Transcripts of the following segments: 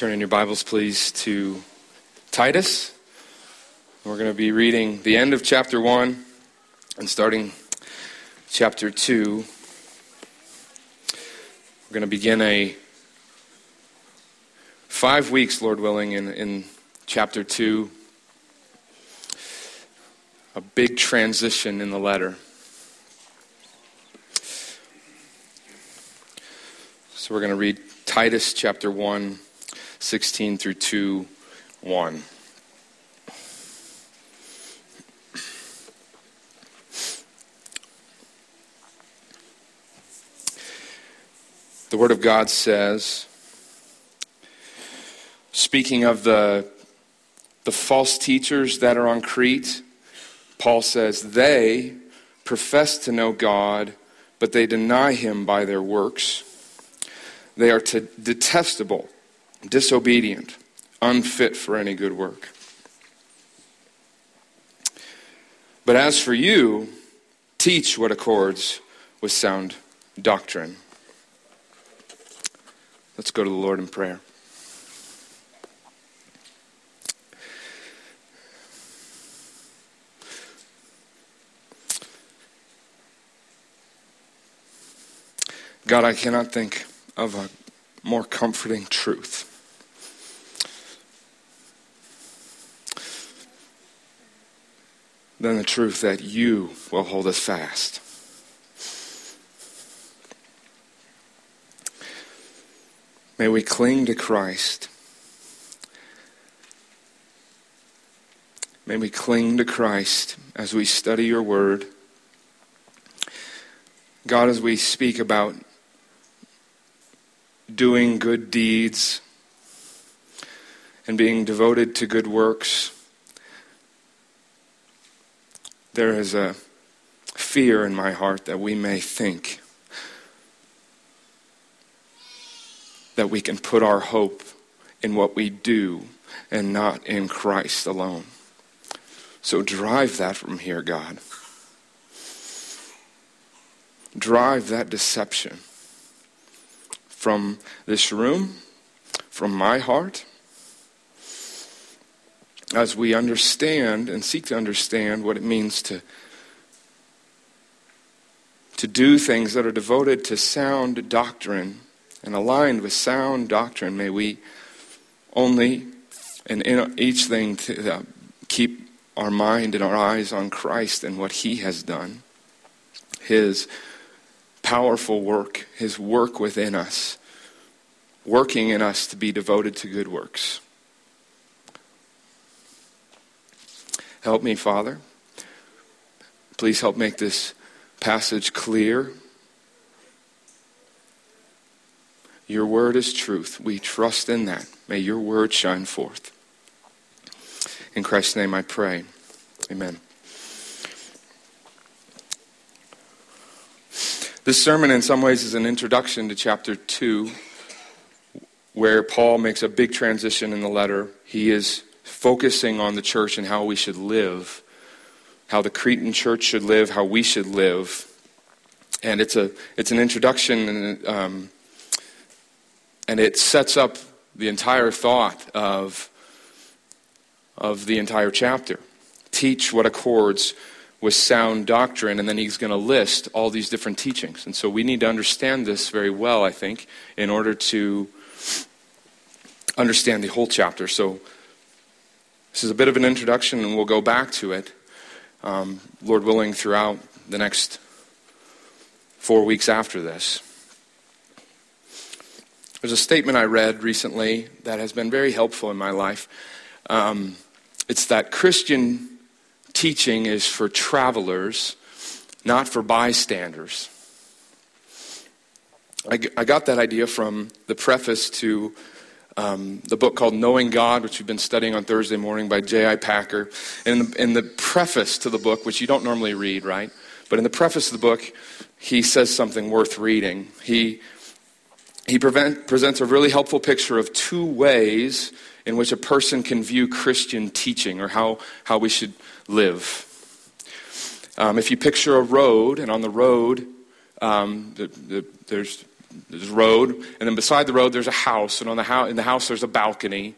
Turn in your Bibles, please, to Titus. We're going to be reading the end of chapter 1 and starting chapter 2. We're going to begin a five weeks, Lord willing, in, in chapter 2. A big transition in the letter. So we're going to read Titus chapter 1, 16 through 2, 1. The Word of God says, speaking of the, the false teachers that are on Crete, Paul says, they profess to know God, but they deny him by their works. They are detestable, disobedient, unfit for any good work. But as for you, teach what accords with sound doctrine. Let's go to the Lord in prayer. God, I cannot think of a more comforting truth. Than the truth that you will hold us fast. May we cling to Christ. May we cling to Christ as we study your word. God, as we speak about doing good deeds and being devoted to good works, there is a fear in my heart that we may think that we can put our hope in what we do and not in Christ alone. So drive that from here, God. Drive that deception from this room, from my heart, as we understand and seek to understand what it means to, to do things that are devoted to sound doctrine and aligned with sound doctrine, may we only, and in each thing, to, uh, keep our mind and our eyes on Christ and what He has done. His powerful work, His work within us, working in us to be devoted to good works. Help me, Father. Please help make this passage clear. Your word is truth. We trust in that. May your word shine forth. In Christ's name I pray. Amen. This sermon, in some ways, is an introduction to chapter 2, where Paul makes a big transition in the letter. He is focusing on the church and how we should live, how the Cretan church should live, how we should live. And it's, a, it's an introduction, and, um, and it sets up the entire thought of, of the entire chapter. Teach what accords with sound doctrine, and then he's going to list all these different teachings. And so we need to understand this very well, I think, in order to understand the whole chapter. So this is a bit of an introduction, and we'll go back to it, um, Lord willing, throughout the next four weeks after this. There's a statement I read recently that has been very helpful in my life. Um, it's that Christian teaching is for travelers, not for bystanders. I, I got that idea from the preface to um, the book called Knowing God, which we've been studying on Thursday morning by J.I. Packer. And in the, in the preface to the book, which you don't normally read, right? But in the preface of the book, he says something worth reading. He, he prevent, presents a really helpful picture of two ways in which a person can view Christian teaching or how, how we should live. Um, if you picture a road, and on the road, um, the, the, there's there's a road, and then beside the road there's a house, and on the house, in the house there's a balcony.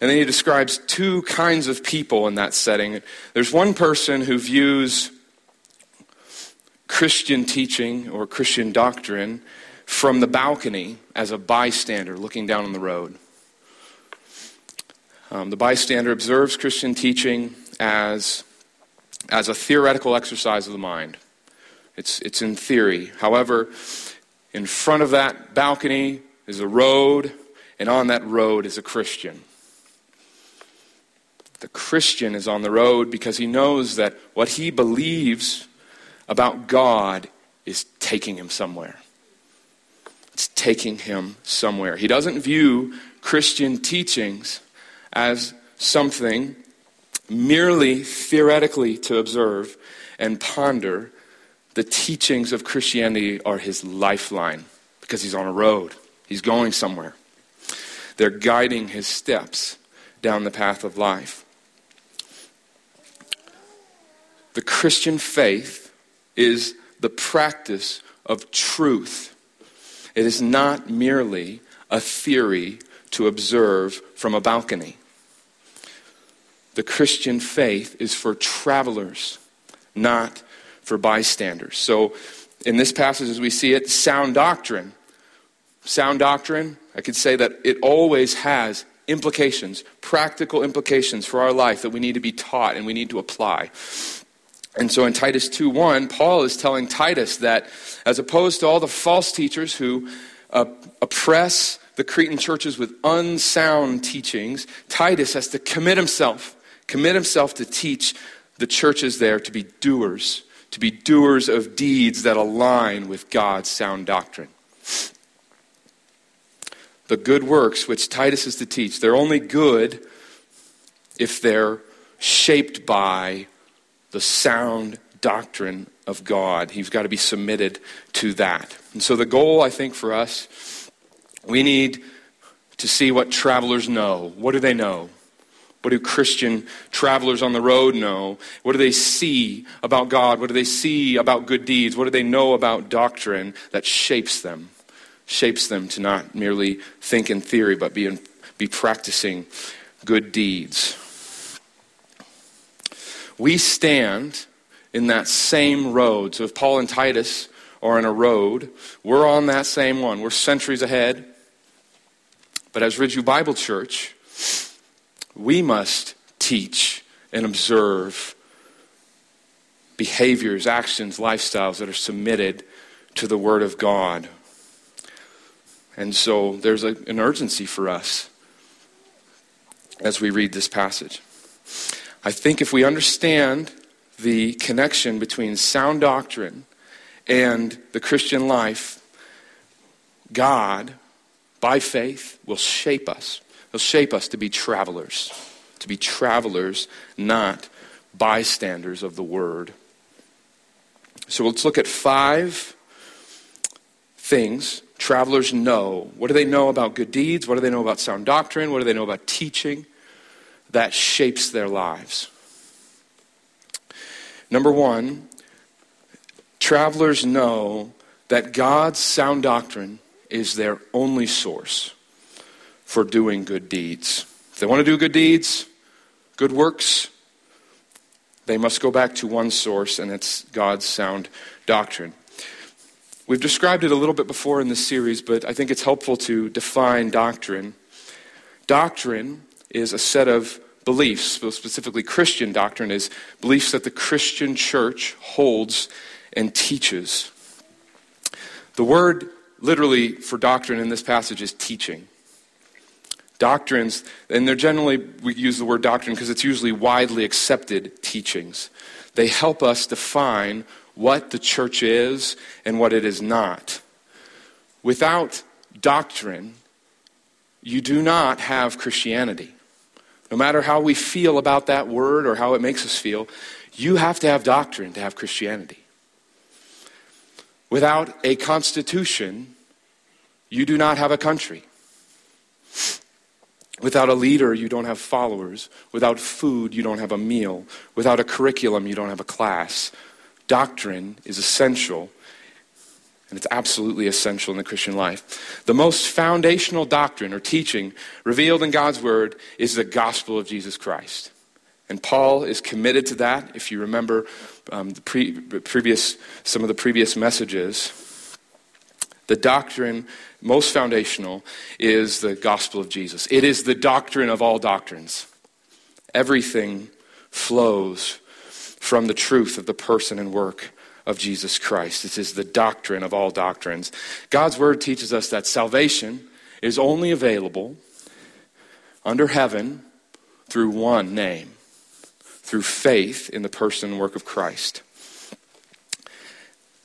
And then he describes two kinds of people in that setting. There's one person who views Christian teaching or Christian doctrine from the balcony as a bystander looking down on the road. Um, the bystander observes Christian teaching as, as a theoretical exercise of the mind. It's, it's in theory. However, in front of that balcony is a road, and on that road is a Christian. The Christian is on the road because he knows that what he believes about God is taking him somewhere. It's taking him somewhere. He doesn't view Christian teachings as something merely theoretically to observe and ponder. The teachings of Christianity are his lifeline because he's on a road, he's going somewhere. They're guiding his steps down the path of life. The Christian faith is the practice of truth. It is not merely a theory to observe from a balcony. The Christian faith is for travelers, not for bystanders. So, in this passage, as we see it, sound doctrine. Sound doctrine, I could say that it always has implications, practical implications for our life that we need to be taught and we need to apply. And so in Titus 2:1, Paul is telling Titus that as opposed to all the false teachers who uh, oppress the Cretan churches with unsound teachings, Titus has to commit himself, commit himself to teach the churches there to be doers, to be doers of deeds that align with God's sound doctrine. The good works which Titus is to teach, they're only good if they're shaped by the sound doctrine of God. He's got to be submitted to that. And so, the goal, I think, for us, we need to see what travelers know. What do they know? What do Christian travelers on the road know? What do they see about God? What do they see about good deeds? What do they know about doctrine that shapes them? Shapes them to not merely think in theory, but be, in, be practicing good deeds we stand in that same road. So if Paul and Titus are in a road, we're on that same one. We're centuries ahead. But as Ridgeview Bible Church, we must teach and observe behaviors, actions, lifestyles that are submitted to the Word of God. And so there's a, an urgency for us as we read this passage. I think if we understand the connection between sound doctrine and the Christian life, God, by faith, will shape us. He'll shape us to be travelers, to be travelers, not bystanders of the word. So let's look at five things travelers know. What do they know about good deeds? What do they know about sound doctrine? What do they know about teaching? that shapes their lives. Number one, travelers know that God's sound doctrine is their only source for doing good deeds. If they want to do good deeds, good works, they must go back to one source, and it's God's sound doctrine. We've described it a little bit before in this series, but I think it's helpful to define doctrine. Doctrine is a set of beliefs, specifically Christian doctrine, is beliefs that the Christian church holds and teaches. The word literally for doctrine in this passage is teaching. Doctrines, and they're generally, we use the word doctrine because it's usually widely accepted teachings. They help us define what the church is and what it is not. Without doctrine, you do not have Christianity. No matter how we feel about that word or how it makes us feel, you have to have doctrine to have Christianity. Without a constitution, you do not have a country. Without a leader, you don't have followers. Without food, you don't have a meal. Without a curriculum, you don't have a class. Doctrine is essential. And it's absolutely essential in the Christian life. The most foundational doctrine or teaching revealed in God's Word is the gospel of Jesus Christ. And Paul is committed to that. If you remember um, the pre- previous, some of the previous messages, the doctrine most foundational is the gospel of Jesus. It is the doctrine of all doctrines. Everything flows from the truth of the person and work of Jesus Christ. This is the doctrine of all doctrines. God's word teaches us that salvation is only available under heaven through one name, through faith in the person and work of Christ.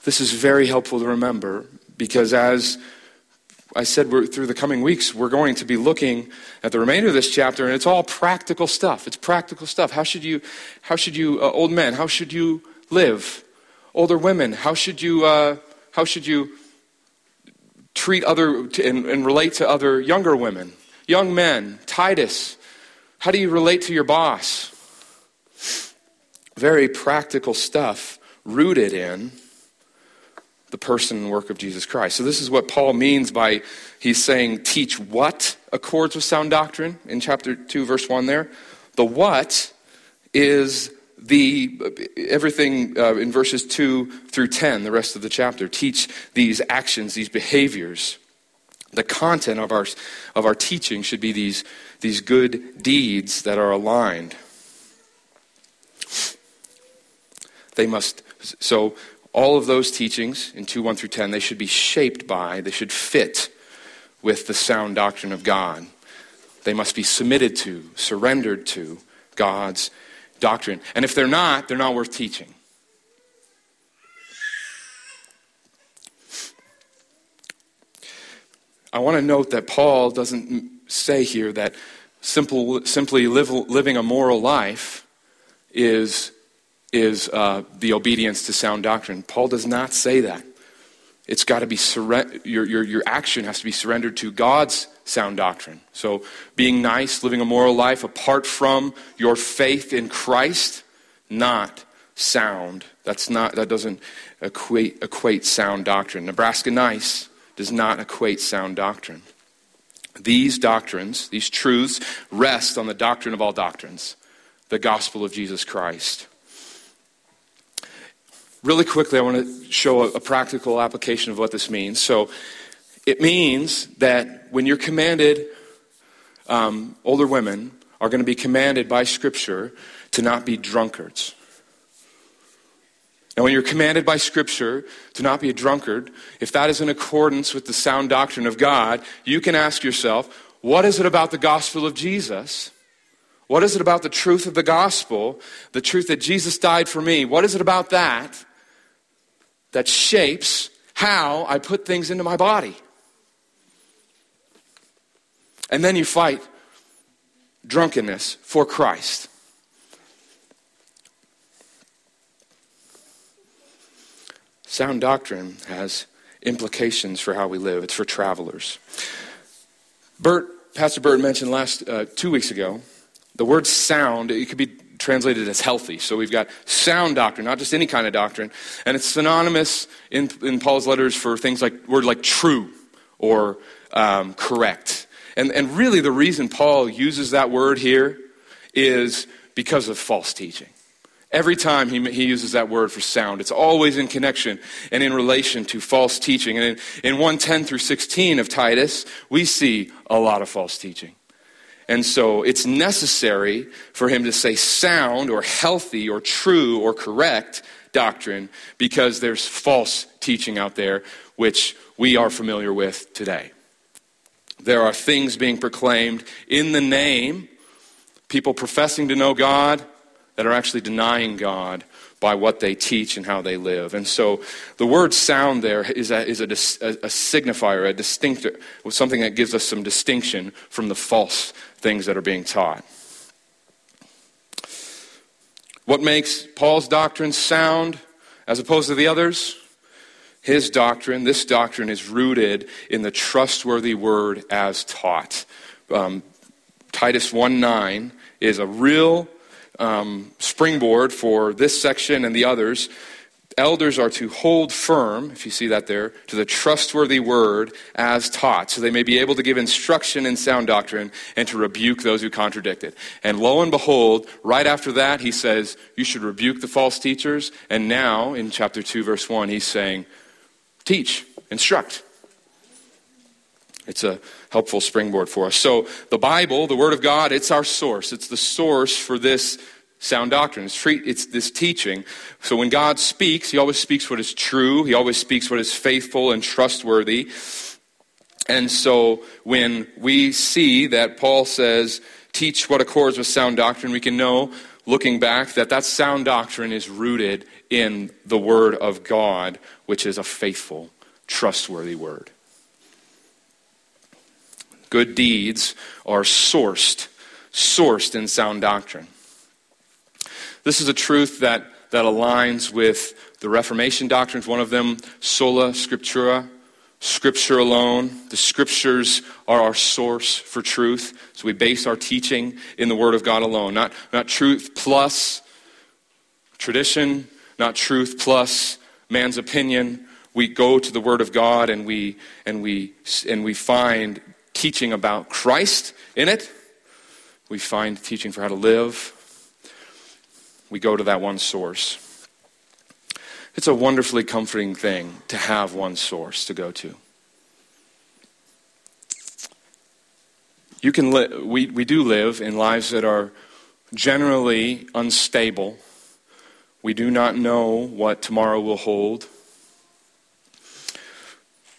This is very helpful to remember because as I said through the coming weeks, we're going to be looking at the remainder of this chapter, and it's all practical stuff. It's practical stuff. How should you, how should you, uh, old men, how should you live? Older women, how should you, uh, how should you treat other and, and relate to other younger women? Young men, Titus, how do you relate to your boss? Very practical stuff rooted in the person and work of Jesus Christ. So, this is what Paul means by he's saying, teach what accords with sound doctrine in chapter 2, verse 1 there. The what is the everything uh, in verses 2 through 10 the rest of the chapter teach these actions these behaviors the content of our of our teaching should be these these good deeds that are aligned they must so all of those teachings in 2 1 through 10, they should be shaped by, they should fit with the sound doctrine of God. They must be submitted to, surrendered to God's doctrine. And if they're not, they're not worth teaching. I want to note that Paul doesn't say here that simple, simply live, living a moral life is is uh, the obedience to sound doctrine. Paul does not say that. It's got to be surre- your, your, your action has to be surrendered to God's sound doctrine. So, being nice, living a moral life apart from your faith in Christ, not sound. That's not that doesn't equate equate sound doctrine. Nebraska nice does not equate sound doctrine. These doctrines, these truths, rest on the doctrine of all doctrines, the gospel of Jesus Christ. Really quickly, I want to show a, a practical application of what this means. So, it means that when you're commanded, um, older women are going to be commanded by Scripture to not be drunkards. Now, when you're commanded by Scripture to not be a drunkard, if that is in accordance with the sound doctrine of God, you can ask yourself, what is it about the gospel of Jesus? What is it about the truth of the gospel, the truth that Jesus died for me? What is it about that that shapes how I put things into my body. And then you fight drunkenness for Christ. Sound doctrine has implications for how we live. It's for travelers. Bert, Pastor Bert mentioned last uh, two weeks ago the word sound. It could be translated as healthy. So we've got sound doctrine, not just any kind of doctrine. And it's synonymous in, in Paul's letters for things like word like true or um, correct. And, and really, the reason Paul uses that word here is because of false teaching. Every time he, he uses that word for sound, it's always in connection and in relation to false teaching. And in, in 110 through 16 of Titus, we see a lot of false teaching. And so it's necessary for him to say sound or healthy or true or correct doctrine because there's false teaching out there which we are familiar with today. There are things being proclaimed in the name, people professing to know God that are actually denying God by what they teach and how they live. And so the word sound there is a, is a, a, signifier, a distinctor, something that gives us some distinction from the false things that are being taught. What makes Paul's doctrine sound as opposed to the others? His doctrine, this doctrine is rooted in the trustworthy word as taught. Um, Titus 1 9 is a real um, springboard for this section and the others Elders are to hold firm, if you see that there, to the trustworthy word as taught, so they may be able to give instruction in sound doctrine and to rebuke those who contradict it. And lo and behold, right after that, he says, You should rebuke the false teachers. And now, in chapter 2, verse 1, he's saying, Teach, instruct. It's a helpful springboard for us. So, the Bible, the Word of God, it's our source. It's the source for this sound doctrine. It's, it's this teaching. So when God speaks, He always speaks what is true, He always speaks what is faithful and trustworthy. And so when we see that Paul says, teach what accords with sound doctrine, we can know, looking back, that that sound doctrine is rooted in the Word of God, which is a faithful, trustworthy Word. Good deeds are sourced, sourced in sound doctrine. This is a truth that, that aligns with the Reformation doctrines, one of them, sola scriptura, scripture alone. The scriptures are our source for truth. So we base our teaching in the Word of God alone, not, not truth plus tradition, not truth plus man's opinion. We go to the Word of God and we, and we, and we find teaching about Christ in it. We find teaching for how to live, we go to that one source. It's a wonderfully comforting thing to have one source to go to. You can li- we, we do live in lives that are generally unstable. We do not know what tomorrow will hold.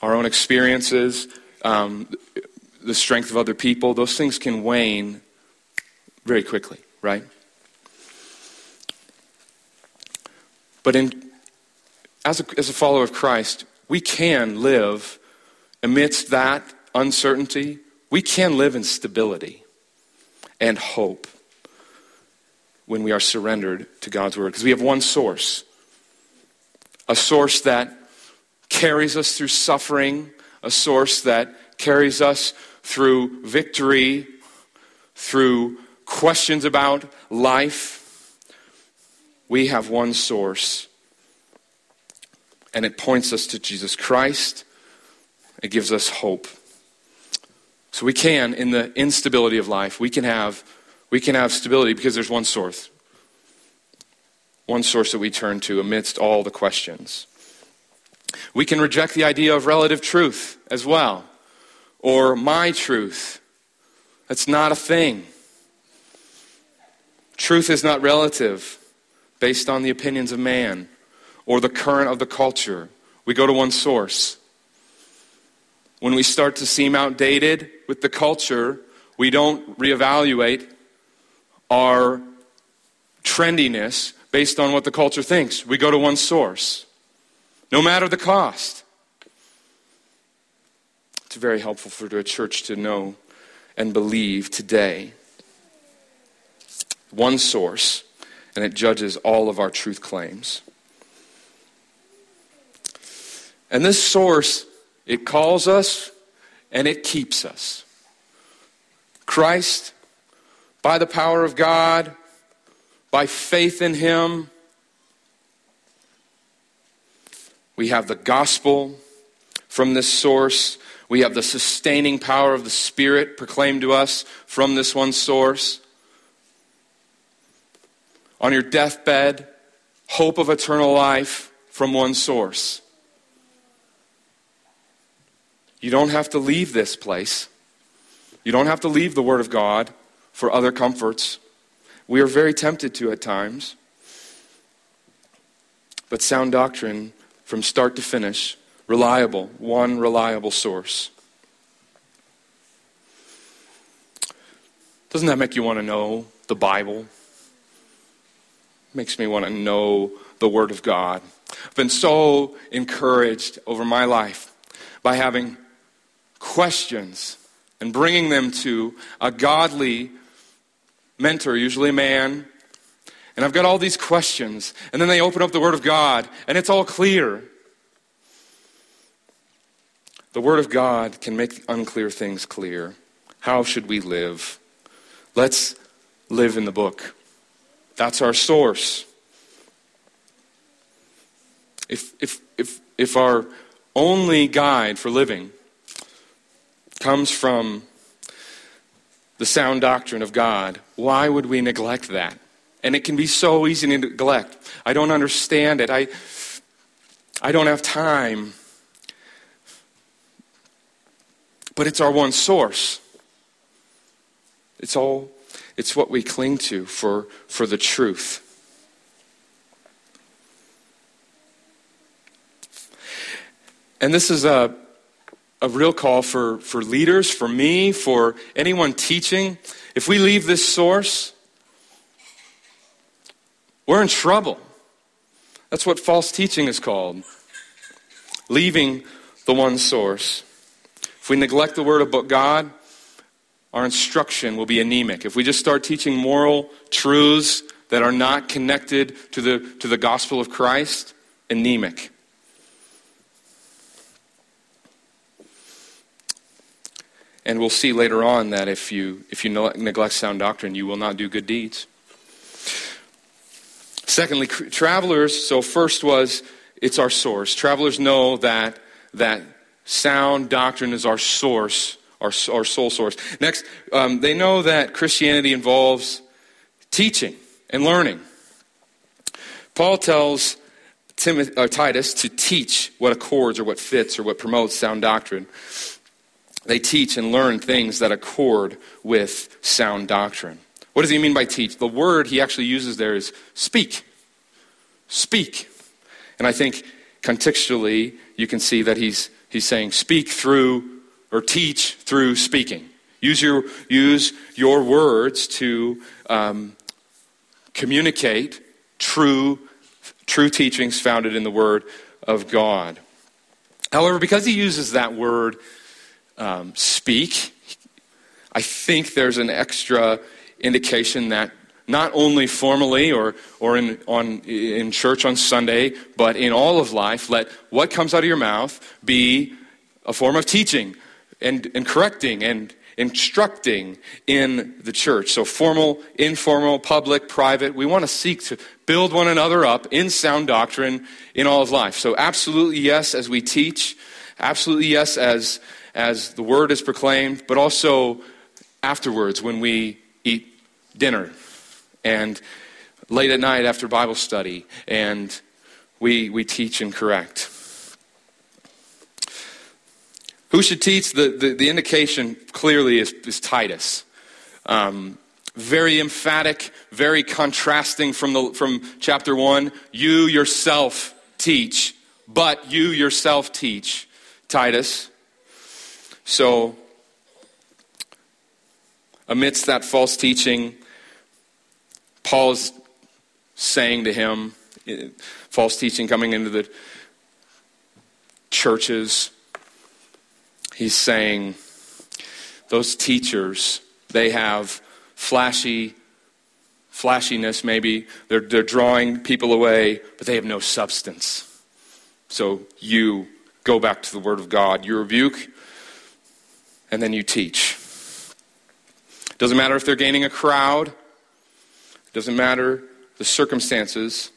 Our own experiences, um, the strength of other people, those things can wane very quickly, right? But in, as, a, as a follower of Christ, we can live amidst that uncertainty. We can live in stability and hope when we are surrendered to God's Word. Because we have one source a source that carries us through suffering, a source that carries us through victory, through questions about life we have one source, and it points us to Jesus Christ. It gives us hope. So we can, in the instability of life, we can have, we can have stability because there's one source. One source that we turn to amidst all the questions. We can reject the idea of relative truth as well, or my truth. That's not a thing. Truth is not relative based on the opinions of man or the current of the culture. We go to one source. When we start to seem outdated with the culture, we don't reevaluate our trendiness based on what the culture thinks. We go to one source, no matter the cost. It's very helpful for a church to know and believe today. One source and it judges all of our truth claims. And this source, it calls us and it keeps us. Christ, by the power of God, by faith in Him, we have the gospel from this source. We have the sustaining power of the Spirit proclaimed to us from this one source on your deathbed, hope of eternal life from one source. You don't have to leave this place. You don't have to leave the Word of God for other comforts. We are very tempted to at times. But sound doctrine from start to finish, reliable, one reliable source. Doesn't that make you want to know the Bible? Makes me want to know the Word of God. I've been so encouraged over my life by having questions and bringing them to a godly mentor, usually a man. And I've got all these questions, and then they open up the Word of God, and it's all clear. The Word of God can make unclear things clear. How should we live? Let's live in the book. That's our source. if, if, if, if our only guide for living comes from the sound doctrine of God, why would we neglect that? And it can be so easy to neglect. I don't understand it. I, I don't have time. But it's our one source. It's all it's what we cling to for, for the truth. And this is a, a real call for, for leaders, for me, for anyone teaching. If we leave this source, we're in trouble. That's what false teaching is called. Leaving the one source. If we neglect the word of God, our instruction will be anemic. If we just start teaching moral truths that are not connected to the, to the gospel of Christ, anemic. And we'll see later on that if you, if you neglect sound doctrine, you will not do good deeds. Secondly, travelers, so first was it's our source. Travelers know that, that sound doctrine is our source, our, our sole source. Next, um, they know that Christianity involves teaching and learning. Paul tells Timothy, uh, Titus to teach what accords or what fits or what promotes sound doctrine they teach and learn things that accord with sound doctrine. What does he mean by teach? The word he actually uses there is speak. Speak. And I think contextually, you can see that he's, he's saying speak through or teach through speaking. Use your, use your words to um, communicate true, true teachings founded in the Word of God. However, because he uses that word um, speak, I think there's an extra indication that not only formally or, or in, on, in church on Sunday, but in all of life, let what comes out of your mouth be a form of teaching and, and correcting and instructing in the church. So, formal, informal, public, private, we want to seek to build one another up in sound doctrine in all of life. So, absolutely yes, as we teach, absolutely yes, as as the word is proclaimed, but also afterwards when we eat dinner and late at night after Bible study and we, we teach and correct. Who should teach? The, the, the indication clearly is, is Titus. Um, very emphatic, very contrasting from, the, from chapter 1. You yourself teach, but you yourself teach, Titus. So, amidst that false teaching, Paul is saying to him, false teaching coming into the churches, he's saying, those teachers, they have flashy flashiness maybe. They're, they're drawing people away but they have no substance. So you go back to the word of god. You rebuke and then you teach. Doesn't matter if they're gaining a crowd, doesn't matter the circumstances,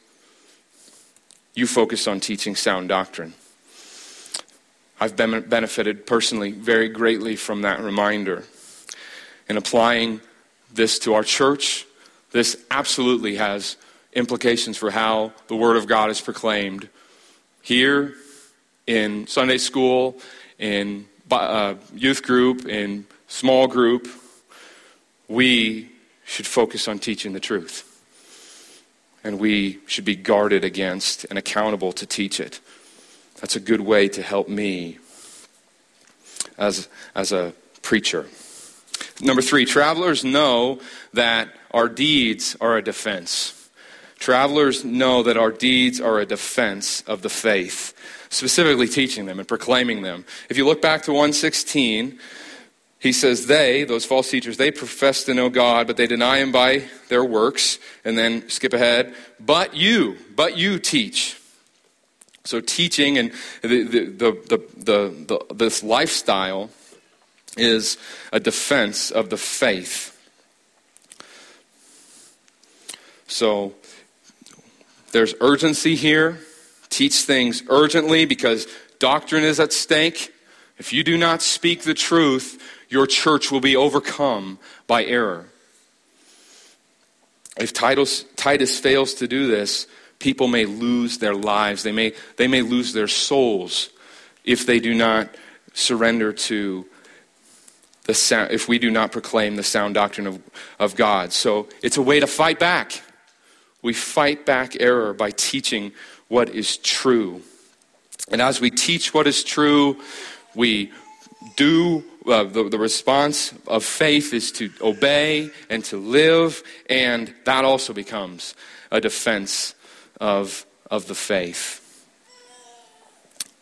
you focus on teaching sound doctrine. I've been benefited personally very greatly from that reminder. In applying this to our church, this absolutely has implications for how the Word of God is proclaimed here in Sunday school, in uh, youth group in small group, we should focus on teaching the truth. And we should be guarded against and accountable to teach it. That's a good way to help me as, as a preacher. Number three, travelers know that our deeds are a defense. Travelers know that our deeds are a defense of the faith specifically teaching them and proclaiming them. If you look back to 116, he says, They, those false teachers, they profess to know God, but they deny him by their works. And then skip ahead, but you, but you teach. So teaching and the, the, the, the, this lifestyle is a defense of the faith. So there's urgency here Teach things urgently because doctrine is at stake. If you do not speak the truth, your church will be overcome by error. If Titus, Titus fails to do this, people may lose their lives. They may, they may lose their souls if they do not surrender to the sound, if we do not proclaim the sound doctrine of, of God. So it's a way to fight back. We fight back error by teaching what is true. And as we teach what is true, we do uh, the, the response of faith is to obey and to live, and that also becomes a defense of, of the faith.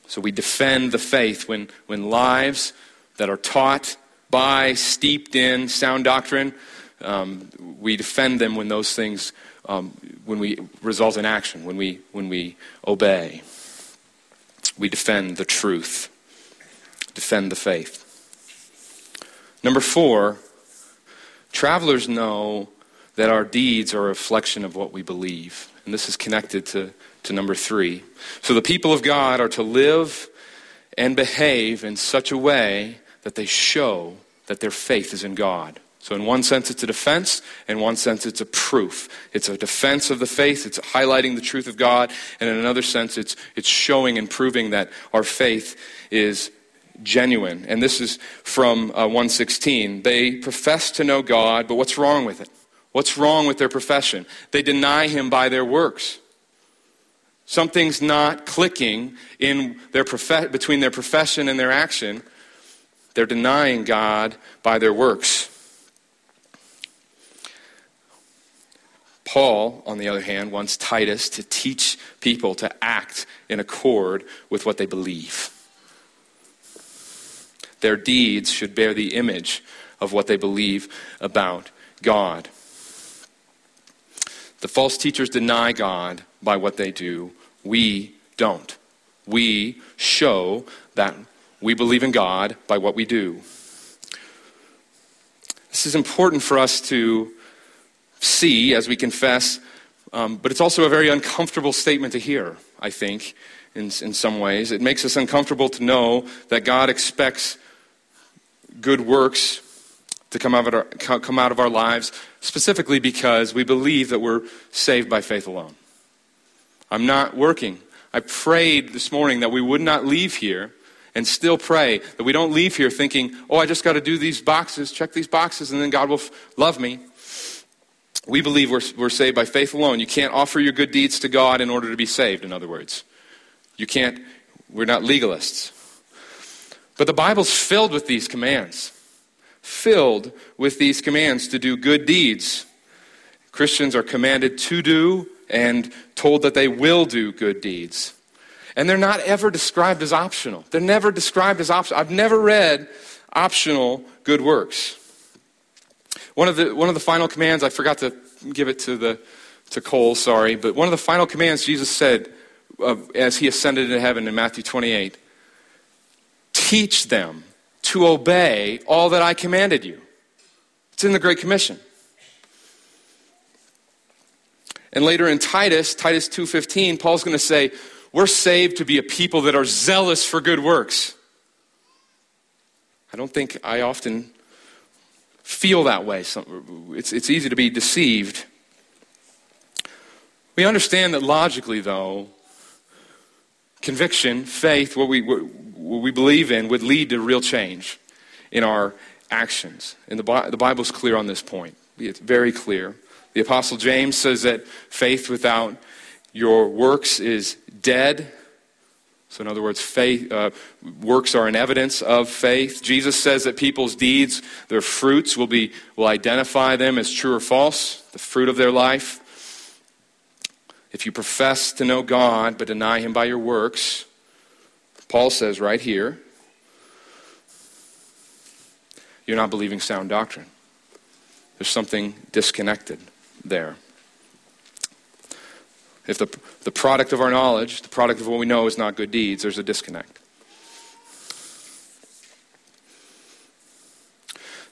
So we defend the faith when, when lives that are taught by, steeped in sound doctrine, um, we defend them when those things, um, when we result in action, when we, when we obey. We defend the truth, defend the faith. Number four, travelers know that our deeds are a reflection of what we believe. And this is connected to, to number three. So the people of God are to live and behave in such a way that they show that their faith is in God. So, in one sense, it's a defense. In one sense, it's a proof. It's a defense of the faith. It's highlighting the truth of God. And in another sense, it's, it's showing and proving that our faith is genuine. And this is from uh, 116. They profess to know God, but what's wrong with it? What's wrong with there profession? They deny Him by their works. Something's not clicking in their between their profession and their action. They're denying God by their works. Paul, on the other hand, wants Titus to teach people to act in accord with what they believe. Their deeds should bear the image of what they believe about God. The false teachers deny God by what they do. We don't. We show that we believe in God by what we do. This is important for us to see as we confess, um, but it's also a very uncomfortable statement to hear, I think, in, in some ways. It makes us uncomfortable to know that God expects good works to come out, of our, come out of our lives, specifically because we believe that we're saved by faith alone. I'm not working. I prayed this morning that we would not leave here and still pray that we don't leave here thinking, oh, I just got to do these boxes, check these boxes, and then God will f- love me. We believe we're, we're saved by faith alone. You can't offer your good deeds to God in order to be saved, in other words. You can't, we're not legalists. But the Bible's filled with these commands, filled with these commands to do good deeds. Christians are commanded to do and told that they will do good deeds. And they're not ever described as optional. They're never described as optional. I've never read optional good works. One of the, one of the final commands, I forgot to give it to, the, to Cole, sorry, but one of the final commands Jesus said uh, as he ascended into heaven in Matthew 28 teach them to obey all that I commanded you. It's in the Great Commission. And later in Titus, Titus 2:15, Paul's going to say, we're saved to be a people that are zealous for good works. I don't think I often feel that way. It's, it's easy to be deceived. We understand that logically, though, conviction, faith, what we, what we believe in, would lead to real change in our actions. And the, the Bible's clear on this point. It's very clear. The Apostle James says that faith without your works is dead. So, in other words, faith, uh, works are an evidence of faith. Jesus says that people's deeds, their fruits, will, be, will identify them as true or false, the fruit of their life. If you profess to know God but deny Him by your works, Paul says right here, you're not believing sound doctrine. There's something disconnected there. If the, the product of our knowledge, the product of what we know is not good deeds, there's a disconnect.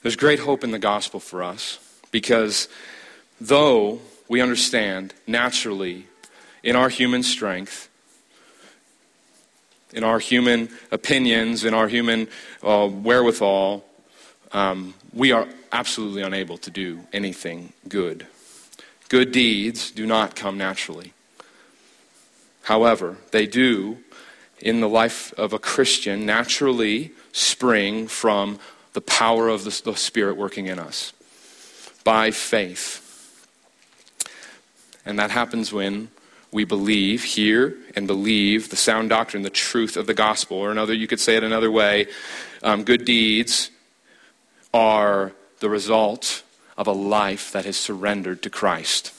There's great hope in the gospel for us because though we understand naturally in our human strength in our human opinions, in our human uh, wherewithal, um, we are absolutely unable to do anything good. Good deeds do not come naturally. However, they do, in the life of a Christian, naturally spring from the power of the, the Spirit working in us by faith. And that happens when we believe, hear, and believe the sound doctrine, the truth of the gospel. Or another, you could say it another way um, good deeds are the result of a life that has surrendered to Christ.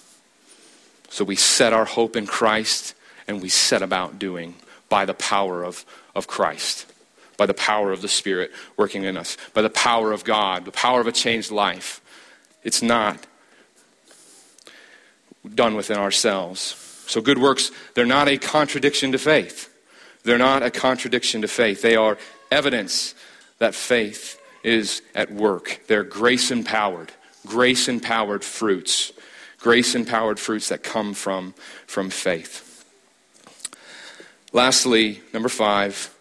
So we set our hope in Christ and we set about doing by the power of, of Christ, by the power of the Spirit working in us, by the power of God, the power of a changed life. It's not done within ourselves. So, good works, they're not a contradiction to faith. They're not a contradiction to faith. They are evidence that faith is at work. They're grace empowered, grace empowered fruits, grace empowered fruits that come from, from faith. Lastly, number five,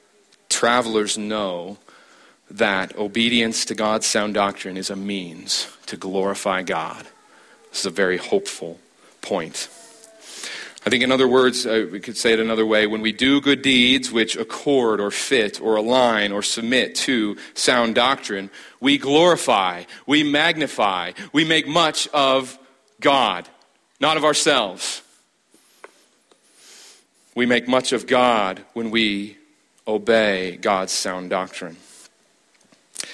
travelers know that obedience to God's sound doctrine is a means to glorify God. This is a very hopeful point. I think, in other words, uh, we could say it another way when we do good deeds which accord or fit or align or submit to sound doctrine, we glorify, we magnify, we make much of God, not of ourselves. We make much of God when we obey God's sound doctrine.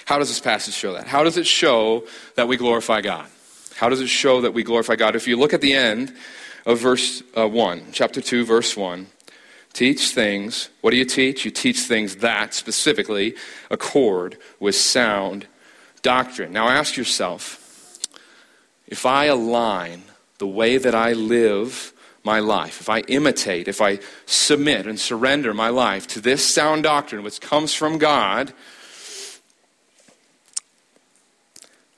How does this passage show that? How does it show that we glorify God? How does it show that we glorify God? If you look at the end, of verse uh, 1, chapter 2, verse 1. Teach things. What do you teach? You teach things that specifically accord with sound doctrine. Now ask yourself if I align the way that I live my life, if I imitate, if I submit and surrender my life to this sound doctrine which comes from God,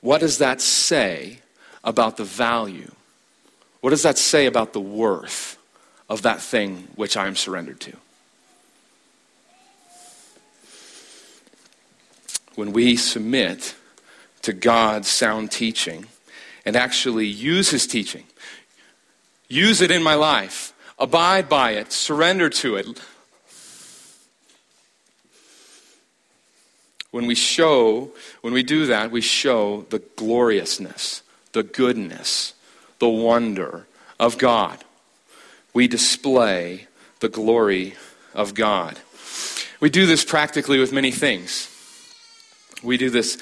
what does that say about the value what does that say about the worth of that thing which I am surrendered to? When we submit to God's sound teaching and actually use His teaching, use it in my life, abide by it, surrender to it. When we show, when we do that, we show the gloriousness, the goodness, the wonder of God. We display the glory of God. We do this practically with many things. We do this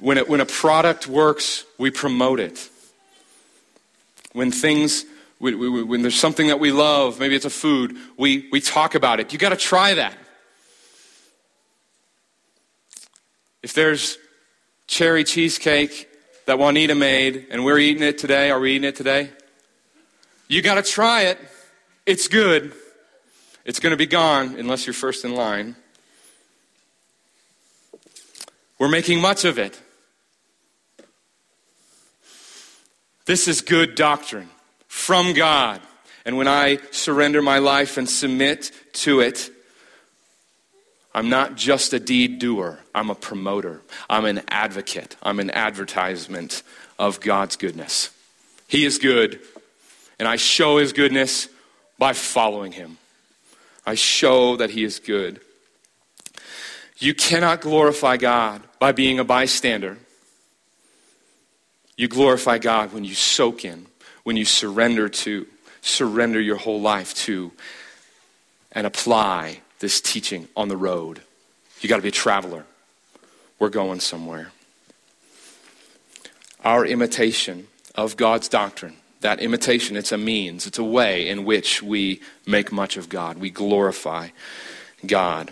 when, it, when a product works, we promote it. When things, when, when there's something that we love, maybe it's a food, we, we talk about it. You got to try that. If there's cherry cheesecake that Juanita made, and we're eating it today. Are we eating it today? You got to try it. It's good. It's going to be gone unless you're first in line. We're making much of it. This is good doctrine from God. And when I surrender my life and submit to it, I'm not just a deed doer, I'm a promoter. I'm an advocate. I'm an advertisement of God's goodness. He is good, and I show his goodness by following him. I show that he is good. You cannot glorify God by being a bystander. You glorify God when you soak in, when you surrender to, surrender your whole life to, and apply this teaching on the road. You got to be a traveler. We're going somewhere. Our imitation of God's doctrine, that imitation, it's a means, it's a way in which we make much of God. We glorify God.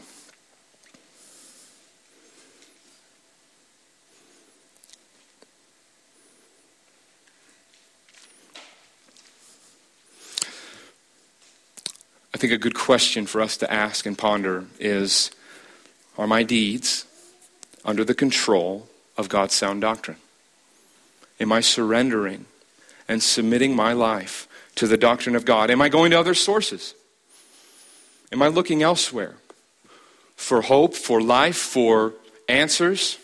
Think a good question for us to ask and ponder is Are my deeds under the control of God's sound doctrine? Am I surrendering and submitting my life to the doctrine of God? Am I going to other sources? Am I looking elsewhere? for hope, for life, for answers.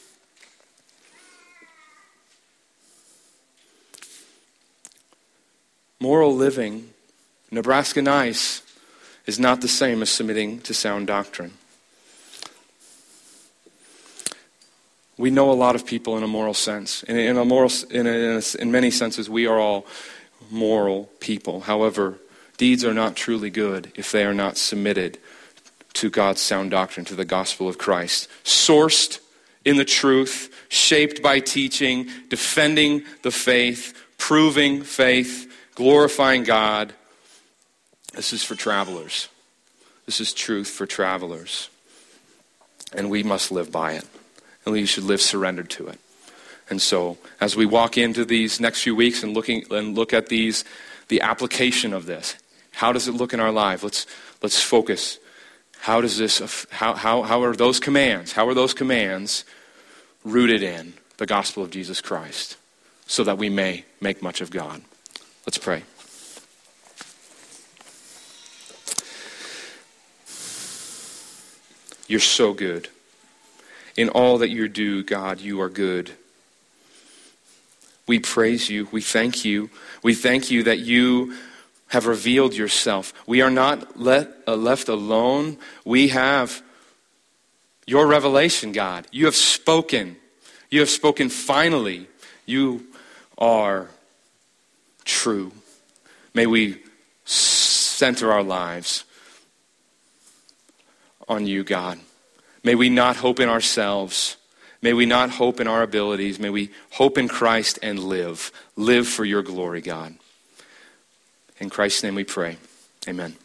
Moral living, Nebraska nice, is not the same as submitting to sound doctrine. We know a lot of people in a moral sense. In, in a moral, in, a, in, many senses, we are all moral people. However, deeds are not truly good if they are not submitted to God's sound doctrine, to the gospel of Christ. Sourced in the truth, shaped by teaching, defending the faith, proving faith, glorifying God, this is for travelers. This is truth for travelers. And we must live by it. And we should live surrendered to it. And so, as we walk into these next few weeks and, looking, and look at these, the application of this, how does it look in our life? Let's, let's focus. How does this, how, how, how are those commands, how are those commands rooted in the gospel of Jesus Christ so that we may make much of God? Let's pray. You're so good. In all that you do, God, you are good. We praise you. We thank you. We thank you that you have revealed yourself. We are not let, uh, left alone. We have your revelation, God. You have spoken. You have spoken finally. You are true. May we center our lives on you, God. May we not hope in ourselves. May we not hope in our abilities. May we hope in Christ and live. Live for your glory, God. In Christ's name we pray. Amen.